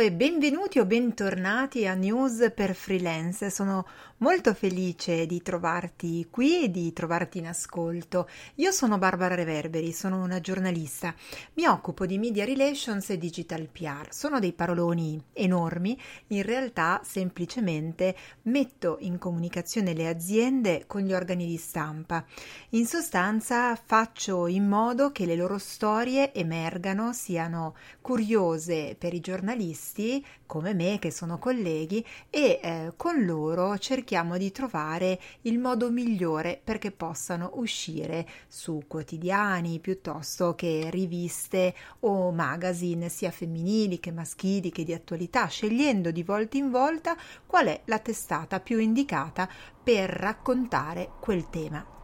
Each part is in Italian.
e benvenuti o bentornati a News per Freelance. Sono molto felice di trovarti qui e di trovarti in ascolto. Io sono Barbara Reverberi, sono una giornalista. Mi occupo di media relations e digital PR. Sono dei paroloni enormi, in realtà semplicemente metto in comunicazione le aziende con gli organi di stampa. In sostanza faccio in modo che le loro storie emergano, siano curiose per i giornalisti come me che sono colleghi e eh, con loro cerchiamo di trovare il modo migliore perché possano uscire su quotidiani piuttosto che riviste o magazine sia femminili che maschili che di attualità, scegliendo di volta in volta qual è la testata più indicata per raccontare quel tema.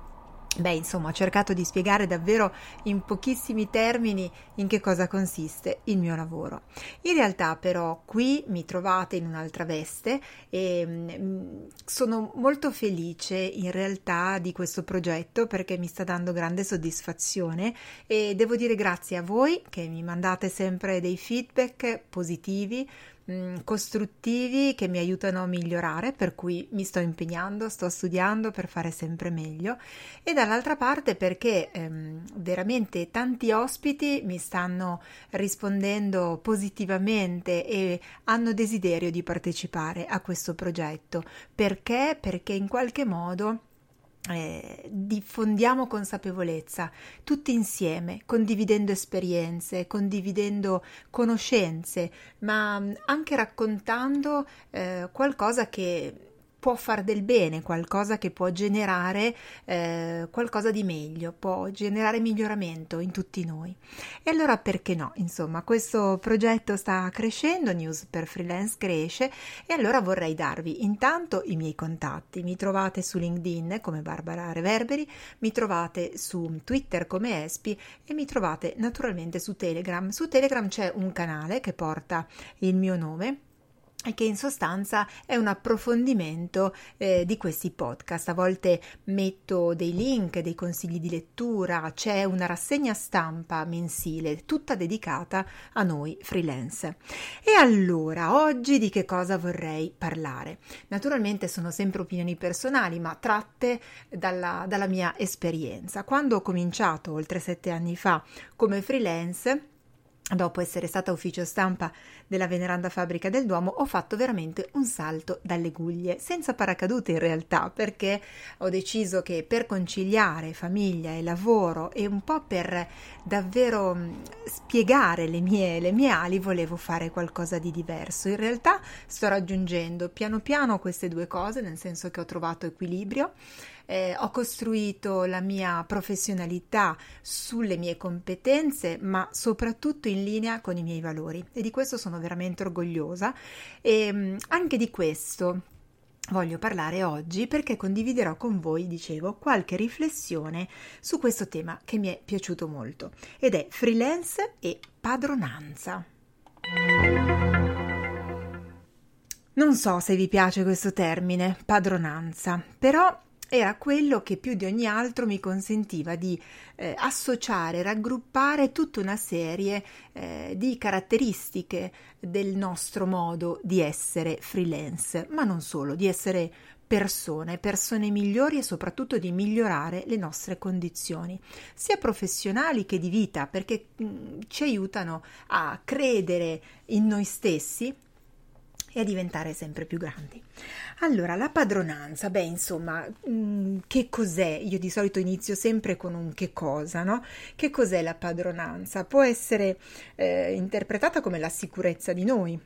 Beh, insomma, ho cercato di spiegare davvero in pochissimi termini in che cosa consiste il mio lavoro. In realtà, però, qui mi trovate in un'altra veste e mm, sono molto felice in realtà di questo progetto perché mi sta dando grande soddisfazione e devo dire grazie a voi che mi mandate sempre dei feedback positivi Mm, costruttivi che mi aiutano a migliorare, per cui mi sto impegnando, sto studiando per fare sempre meglio e dall'altra parte perché ehm, veramente tanti ospiti mi stanno rispondendo positivamente e hanno desiderio di partecipare a questo progetto. Perché? Perché in qualche modo eh, diffondiamo consapevolezza tutti insieme, condividendo esperienze, condividendo conoscenze, ma anche raccontando eh, qualcosa che può far del bene, qualcosa che può generare eh, qualcosa di meglio, può generare miglioramento in tutti noi. E allora perché no? Insomma, questo progetto sta crescendo, News per Freelance cresce e allora vorrei darvi intanto i miei contatti. Mi trovate su LinkedIn come Barbara Reverberi, mi trovate su Twitter come Espi e mi trovate naturalmente su Telegram. Su Telegram c'è un canale che porta il mio nome e che in sostanza è un approfondimento eh, di questi podcast. A volte metto dei link, dei consigli di lettura, c'è una rassegna stampa mensile tutta dedicata a noi freelance. E allora, oggi di che cosa vorrei parlare? Naturalmente sono sempre opinioni personali, ma tratte dalla, dalla mia esperienza. Quando ho cominciato oltre sette anni fa come freelance, dopo essere stata ufficio stampa della veneranda fabbrica del Duomo, ho fatto veramente un salto dalle guglie, senza paracadute in realtà, perché ho deciso che per conciliare famiglia e lavoro e un po' per davvero mm, spiegare le mie, le mie ali, volevo fare qualcosa di diverso. In realtà sto raggiungendo piano piano queste due cose, nel senso che ho trovato equilibrio eh, ho costruito la mia professionalità sulle mie competenze, ma soprattutto in linea con i miei valori e di questo sono veramente orgogliosa e mm, anche di questo voglio parlare oggi perché condividerò con voi, dicevo, qualche riflessione su questo tema che mi è piaciuto molto ed è freelance e padronanza. Non so se vi piace questo termine, padronanza, però era quello che più di ogni altro mi consentiva di eh, associare, raggruppare tutta una serie eh, di caratteristiche del nostro modo di essere freelance, ma non solo, di essere persone, persone migliori e soprattutto di migliorare le nostre condizioni, sia professionali che di vita, perché mh, mm, ci aiutano a credere in noi stessi e a diventare sempre più grandi. Allora, la padronanza, beh, insomma, mh, mm, che cos'è? Io di solito inizio sempre con un che cosa, no? Che cos'è la padronanza? Può essere eh, interpretata come la sicurezza di noi,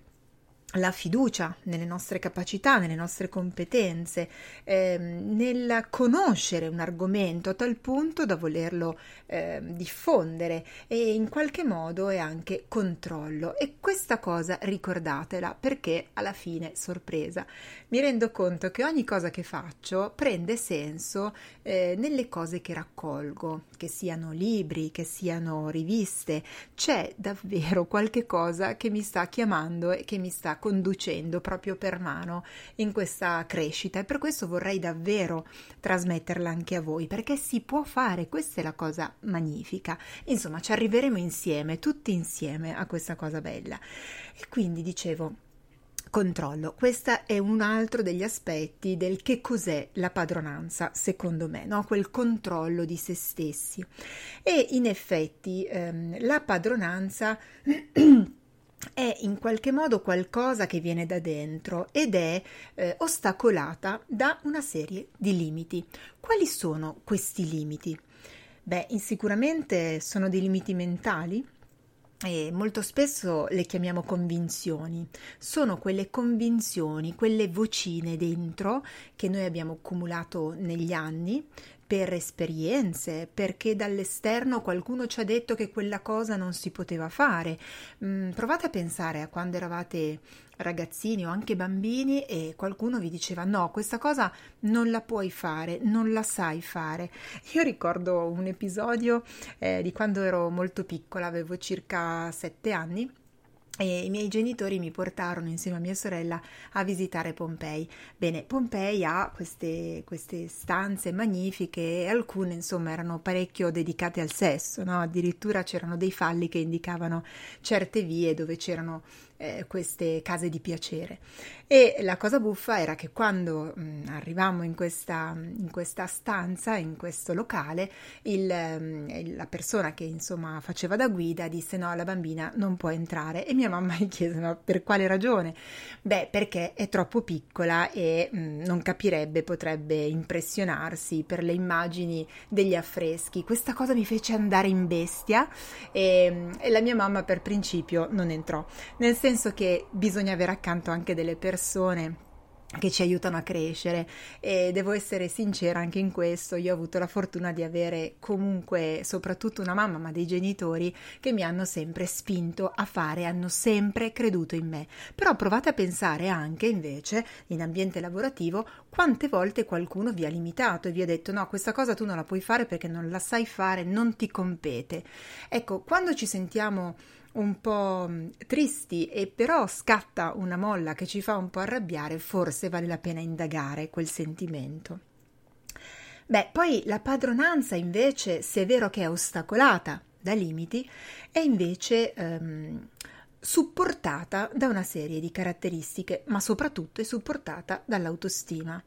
la fiducia nelle nostre capacità, nelle nostre competenze, ehm, nel conoscere un argomento a tal punto da volerlo eh, diffondere e in qualche modo è anche controllo. E questa cosa ricordatela perché alla fine, sorpresa, mi rendo conto che ogni cosa che faccio prende senso eh, nelle cose che raccolgo, che siano libri, che siano riviste. C'è davvero qualche cosa che mi sta chiamando e che mi sta conducendo proprio per mano in questa crescita e per questo vorrei davvero trasmetterla anche a voi perché si può fare, questa è la cosa magnifica. Insomma, ci arriveremo insieme, tutti insieme a questa cosa bella. E quindi dicevo, controllo. Questo è un altro degli aspetti del che cos'è la padronanza, secondo me, no? quel controllo di se stessi. E in effetti ehm, la padronanza è in qualche modo qualcosa che viene da dentro ed è eh, ostacolata da una serie di limiti. Quali sono questi limiti? Beh, sicuramente sono dei limiti mentali, e molto spesso le chiamiamo convinzioni. Sono quelle convinzioni, quelle vocine dentro che noi abbiamo accumulato negli anni per esperienze, perché dall'esterno qualcuno ci ha detto che quella cosa non si poteva fare. Mm, provate a pensare a quando eravate ragazzini o anche bambini e qualcuno vi diceva no, questa cosa non la puoi fare, non la sai fare. Io ricordo un episodio eh, di quando ero molto piccola, avevo circa sette anni e i miei genitori mi portarono insieme a mia sorella a visitare Pompei. Bene, Pompei ha queste, queste stanze magnifiche e alcune insomma erano parecchio dedicate al sesso, no? addirittura c'erano dei falli che indicavano certe vie dove c'erano eh, queste case di piacere. E la cosa buffa era che quando mh, mm, arrivammo in questa, in questa, stanza, in questo locale, il, mh, mm, la persona che insomma faceva da guida disse no, la bambina non può entrare e mia mamma gli chiese ma per quale ragione? Beh, perché è troppo piccola e mh, mm, non capirebbe, potrebbe impressionarsi per le immagini degli affreschi. Questa cosa mi fece andare in bestia e, e la mia mamma per principio non entrò. Nel senso senso che bisogna avere accanto anche delle persone che ci aiutano a crescere e devo essere sincera anche in questo io ho avuto la fortuna di avere comunque soprattutto una mamma ma dei genitori che mi hanno sempre spinto a fare hanno sempre creduto in me. Però provate a pensare anche invece in ambiente lavorativo quante volte qualcuno vi ha limitato e vi ha detto no questa cosa tu non la puoi fare perché non la sai fare non ti compete ecco quando ci sentiamo un po' mm, tristi e però scatta una molla che ci fa un po' arrabbiare, forse vale la pena indagare quel sentimento. Beh, poi la padronanza invece, se è vero che è ostacolata da limiti, è invece ehm, supportata da una serie di caratteristiche, ma soprattutto è supportata dall'autostima.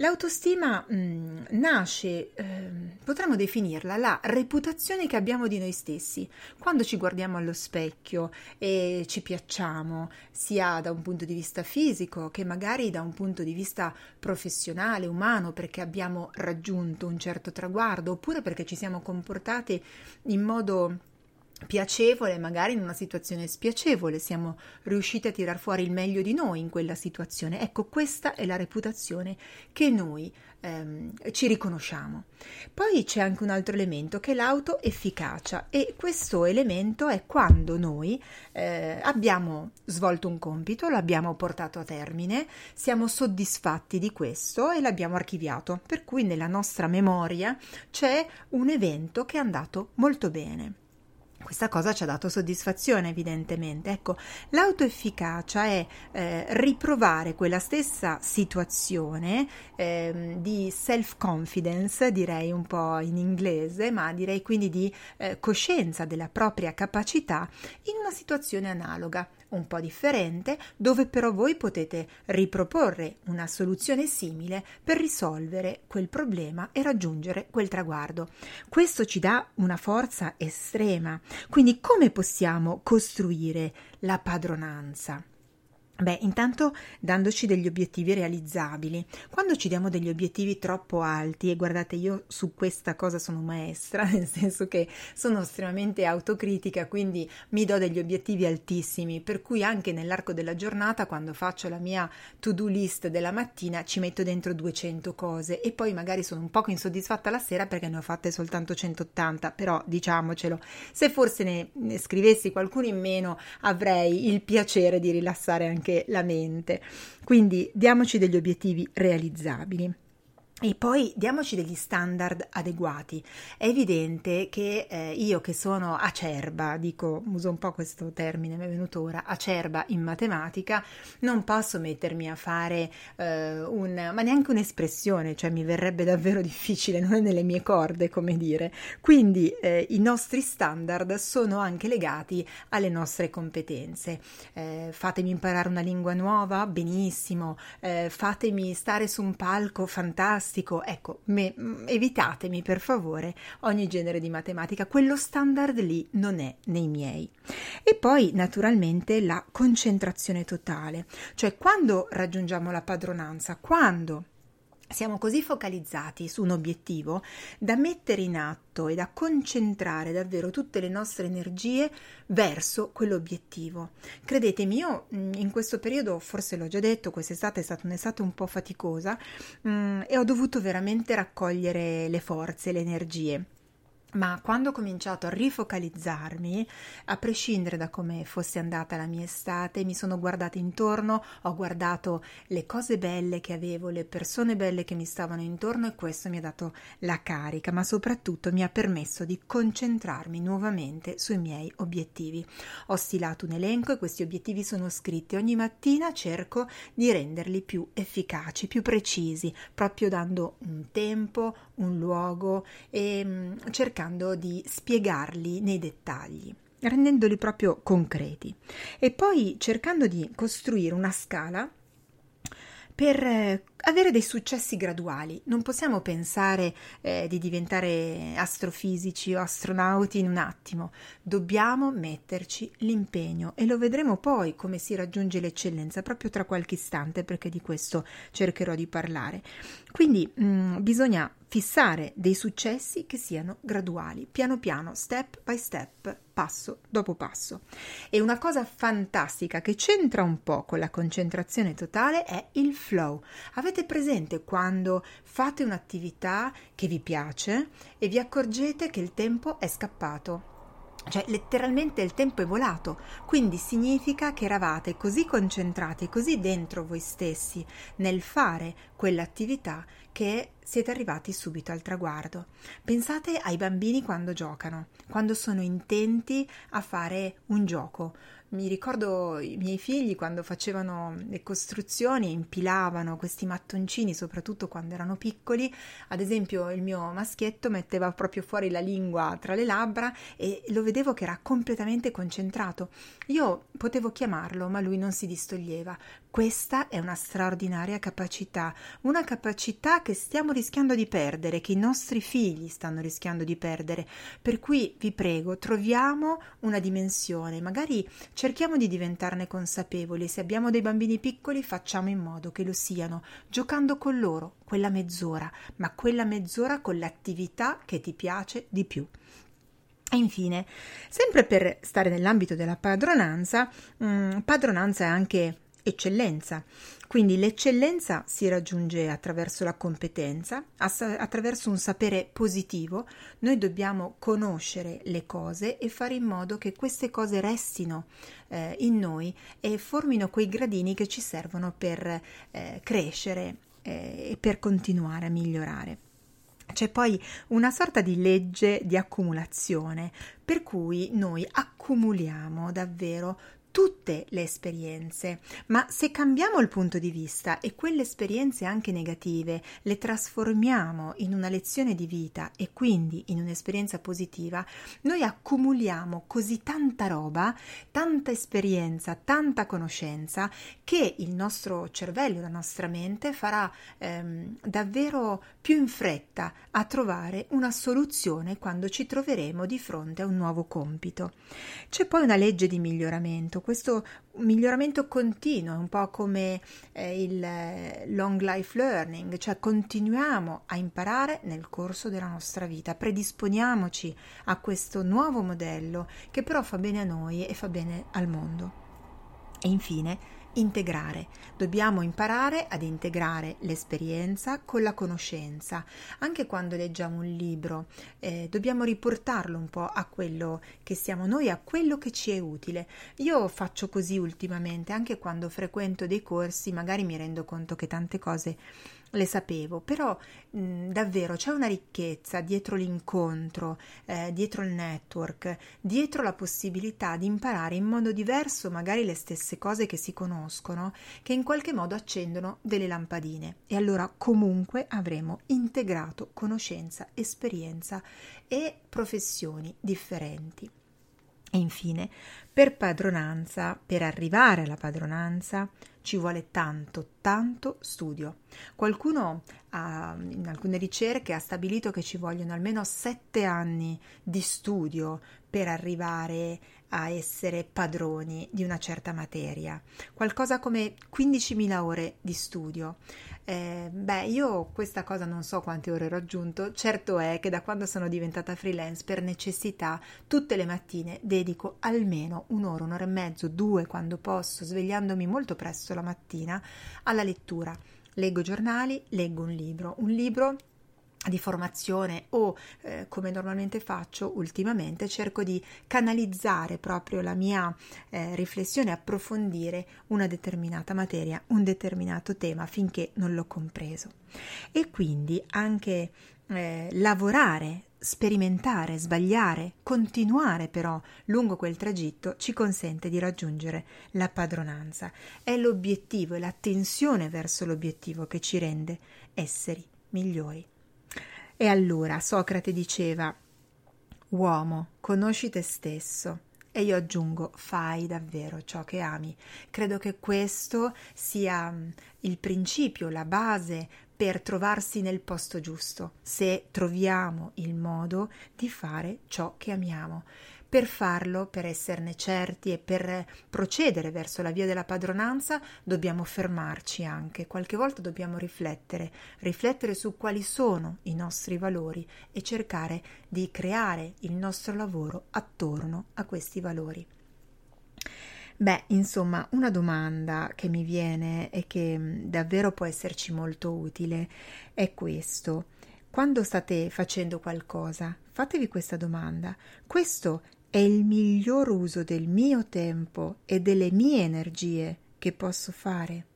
L'autostima mh, mm, nasce, eh, potremmo definirla, la reputazione che abbiamo di noi stessi. Quando ci guardiamo allo specchio e ci piacciamo, sia da un punto di vista fisico che magari da un punto di vista professionale, umano, perché abbiamo raggiunto un certo traguardo, oppure perché ci siamo comportati in modo piacevole, magari in una situazione spiacevole, siamo riusciti a tirar fuori il meglio di noi in quella situazione. Ecco, questa è la reputazione che noi ehm, ci riconosciamo. Poi c'è anche un altro elemento che è l'autoefficacia e questo elemento è quando noi eh, abbiamo svolto un compito, l'abbiamo portato a termine, siamo soddisfatti di questo e l'abbiamo archiviato, per cui nella nostra memoria c'è un evento che è andato molto bene. Questa cosa ci ha dato soddisfazione, evidentemente. Ecco, l'autoefficacia è eh, riprovare quella stessa situazione eh, di self-confidence, direi un po' in inglese, ma direi quindi di eh, coscienza della propria capacità in una situazione analoga un po' differente, dove però voi potete riproporre una soluzione simile per risolvere quel problema e raggiungere quel traguardo. Questo ci dà una forza estrema. Quindi come possiamo costruire la padronanza? Beh, intanto dandoci degli obiettivi realizzabili. Quando ci diamo degli obiettivi troppo alti, e guardate, io su questa cosa sono maestra, nel senso che sono estremamente autocritica, quindi mi do degli obiettivi altissimi, per cui anche nell'arco della giornata, quando faccio la mia to-do list della mattina, ci metto dentro 200 cose e poi magari sono un poco insoddisfatta la sera perché ne ho fatte soltanto 180, però diciamocelo, se forse ne, ne scrivessi qualcuno in meno, avrei il piacere di rilassare anche anche la mente. Quindi diamoci degli obiettivi realizzabili. E poi diamoci degli standard adeguati. È evidente che eh, io che sono acerba, dico, uso un po' questo termine, mi è venuto ora, acerba in matematica, non posso mettermi a fare eh, un, ma neanche un'espressione, cioè mi verrebbe davvero difficile, non è nelle mie corde, come dire. Quindi eh, i nostri standard sono anche legati alle nostre competenze. Eh, fatemi imparare una lingua nuova, benissimo. Eh, fatemi stare su un palco fantastico fantastico, ecco, me, mm, evitatemi per favore ogni genere di matematica, quello standard lì non è nei miei. E poi naturalmente la concentrazione totale, cioè quando raggiungiamo la padronanza, quando siamo così focalizzati su un obiettivo da mettere in atto e da concentrare davvero tutte le nostre energie verso quell'obiettivo. Credetemi, io mm, in questo periodo, forse l'ho già detto, quest'estate è stata un'estate un po' faticosa mh, mm, e ho dovuto veramente raccogliere le forze, le energie ma quando ho cominciato a rifocalizzarmi, a prescindere da come fosse andata la mia estate, mi sono guardata intorno, ho guardato le cose belle che avevo, le persone belle che mi stavano intorno e questo mi ha dato la carica, ma soprattutto mi ha permesso di concentrarmi nuovamente sui miei obiettivi. Ho stilato un elenco e questi obiettivi sono scritti. Ogni mattina cerco di renderli più efficaci, più precisi, proprio dando un tempo, un luogo e cercando cercando di spiegarli nei dettagli rendendoli proprio concreti. E poi cercando di costruire una scala per eh, avere dei successi graduali. Non possiamo pensare eh, di diventare astrofisici o astronauti in un attimo. Dobbiamo metterci l'impegno e lo vedremo poi come si raggiunge l'eccellenza proprio tra qualche istante perché di questo cercherò di parlare. Quindi mh, mm, bisogna fissare dei successi che siano graduali, piano piano, step by step, passo dopo passo. E una cosa fantastica che c'entra un po' con la concentrazione totale è il flow. Avete presente quando fate un'attività che vi piace e vi accorgete che il tempo è scappato? Cioè, letteralmente il tempo è volato, quindi significa che eravate così concentrati, così dentro voi stessi nel fare quell'attività che siete arrivati subito al traguardo. Pensate ai bambini quando giocano, quando sono intenti a fare un gioco. Mi ricordo i miei figli quando facevano le costruzioni, impilavano questi mattoncini, soprattutto quando erano piccoli. Ad esempio, il mio maschietto metteva proprio fuori la lingua tra le labbra e lo vedevo che era completamente concentrato. Io potevo chiamarlo, ma lui non si distoglieva. Questa è una straordinaria capacità, una capacità che stiamo rischiando di perdere, che i nostri figli stanno rischiando di perdere. Per cui vi prego, troviamo una dimensione, magari cerchiamo di diventarne consapevoli se abbiamo dei bambini piccoli facciamo in modo che lo siano, giocando con loro quella mezz'ora, ma quella mezz'ora con l'attività che ti piace di più. E infine, sempre per stare nell'ambito della padronanza, mh, mm, padronanza è anche eccellenza. Quindi l'eccellenza si raggiunge attraverso la competenza, attraverso un sapere positivo. Noi dobbiamo conoscere le cose e fare in modo che queste cose restino eh, in noi e formino quei gradini che ci servono per eh, crescere eh, e per continuare a migliorare. C'è poi una sorta di legge di accumulazione, per cui noi accumuliamo davvero tutte le esperienze, ma se cambiamo il punto di vista e quelle esperienze anche negative le trasformiamo in una lezione di vita e quindi in un'esperienza positiva, noi accumuliamo così tanta roba, tanta esperienza, tanta conoscenza che il nostro cervello, la nostra mente farà ehm, davvero più in fretta a trovare una soluzione quando ci troveremo di fronte a un nuovo compito. C'è poi una legge di miglioramento questo miglioramento continuo, un po' come eh, il eh, long life learning, cioè continuiamo a imparare nel corso della nostra vita, predisponiamoci a questo nuovo modello che però fa bene a noi e fa bene al mondo. E infine integrare. Dobbiamo imparare ad integrare l'esperienza con la conoscenza. Anche quando leggiamo un libro, eh, dobbiamo riportarlo un po' a quello che siamo noi, a quello che ci è utile. Io faccio così ultimamente, anche quando frequento dei corsi, magari mi rendo conto che tante cose le sapevo, però mh, davvero c'è una ricchezza dietro l'incontro, eh, dietro il network, dietro la possibilità di imparare in modo diverso magari le stesse cose che si conoscono, che in qualche modo accendono delle lampadine e allora comunque avremo integrato conoscenza, esperienza e professioni differenti. E infine, per padronanza, per arrivare alla padronanza, ci vuole tanto, tanto studio. Qualcuno ha, in alcune ricerche ha stabilito che ci vogliono almeno sette anni di studio per arrivare a essere padroni di una certa materia, qualcosa come 15.000 ore di studio. Eh, beh, io questa cosa non so quante ore ho raggiunto, certo è che da quando sono diventata freelance per necessità tutte le mattine dedico almeno un'ora, un'ora e mezzo, due quando posso, svegliandomi molto presto la mattina, alla lettura. Leggo giornali, leggo un libro, un libro di formazione o eh, come normalmente faccio ultimamente cerco di canalizzare proprio la mia eh, riflessione approfondire una determinata materia un determinato tema finché non l'ho compreso e quindi anche eh, lavorare sperimentare, sbagliare, continuare però lungo quel tragitto ci consente di raggiungere la padronanza. È l'obiettivo, è l'attenzione verso l'obiettivo che ci rende esseri migliori. E allora Socrate diceva Uomo, conosci te stesso. E io aggiungo, fai davvero ciò che ami. Credo che questo sia mm, il principio, la base per trovarsi nel posto giusto, se troviamo il modo di fare ciò che amiamo. Per farlo, per esserne certi e per procedere verso la via della padronanza, dobbiamo fermarci anche, qualche volta dobbiamo riflettere, riflettere su quali sono i nostri valori e cercare di creare il nostro lavoro attorno a questi valori. Beh, insomma, una domanda che mi viene e che mm, davvero può esserci molto utile è questo. Quando state facendo qualcosa, fatevi questa domanda. Questo è il miglior uso del mio tempo e delle mie energie che posso fare?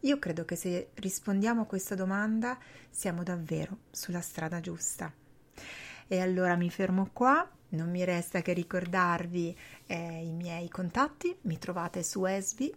Io credo che se rispondiamo a questa domanda siamo davvero sulla strada giusta. E allora mi fermo qua non mi resta che ricordarvi eh, i miei contatti, mi trovate su Esbi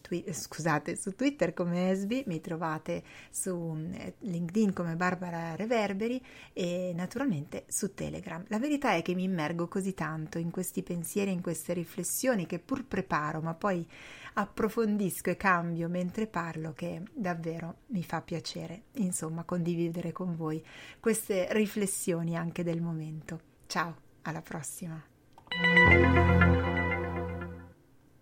twi- scusate, su Twitter come Esbi, mi trovate su eh, LinkedIn come Barbara Reverberi e naturalmente su Telegram. La verità è che mi immergo così tanto in questi pensieri, in queste riflessioni che pur preparo, ma poi approfondisco e cambio mentre parlo che davvero mi fa piacere, insomma, condividere con voi queste riflessioni anche del momento. Ciao! Alla prossima!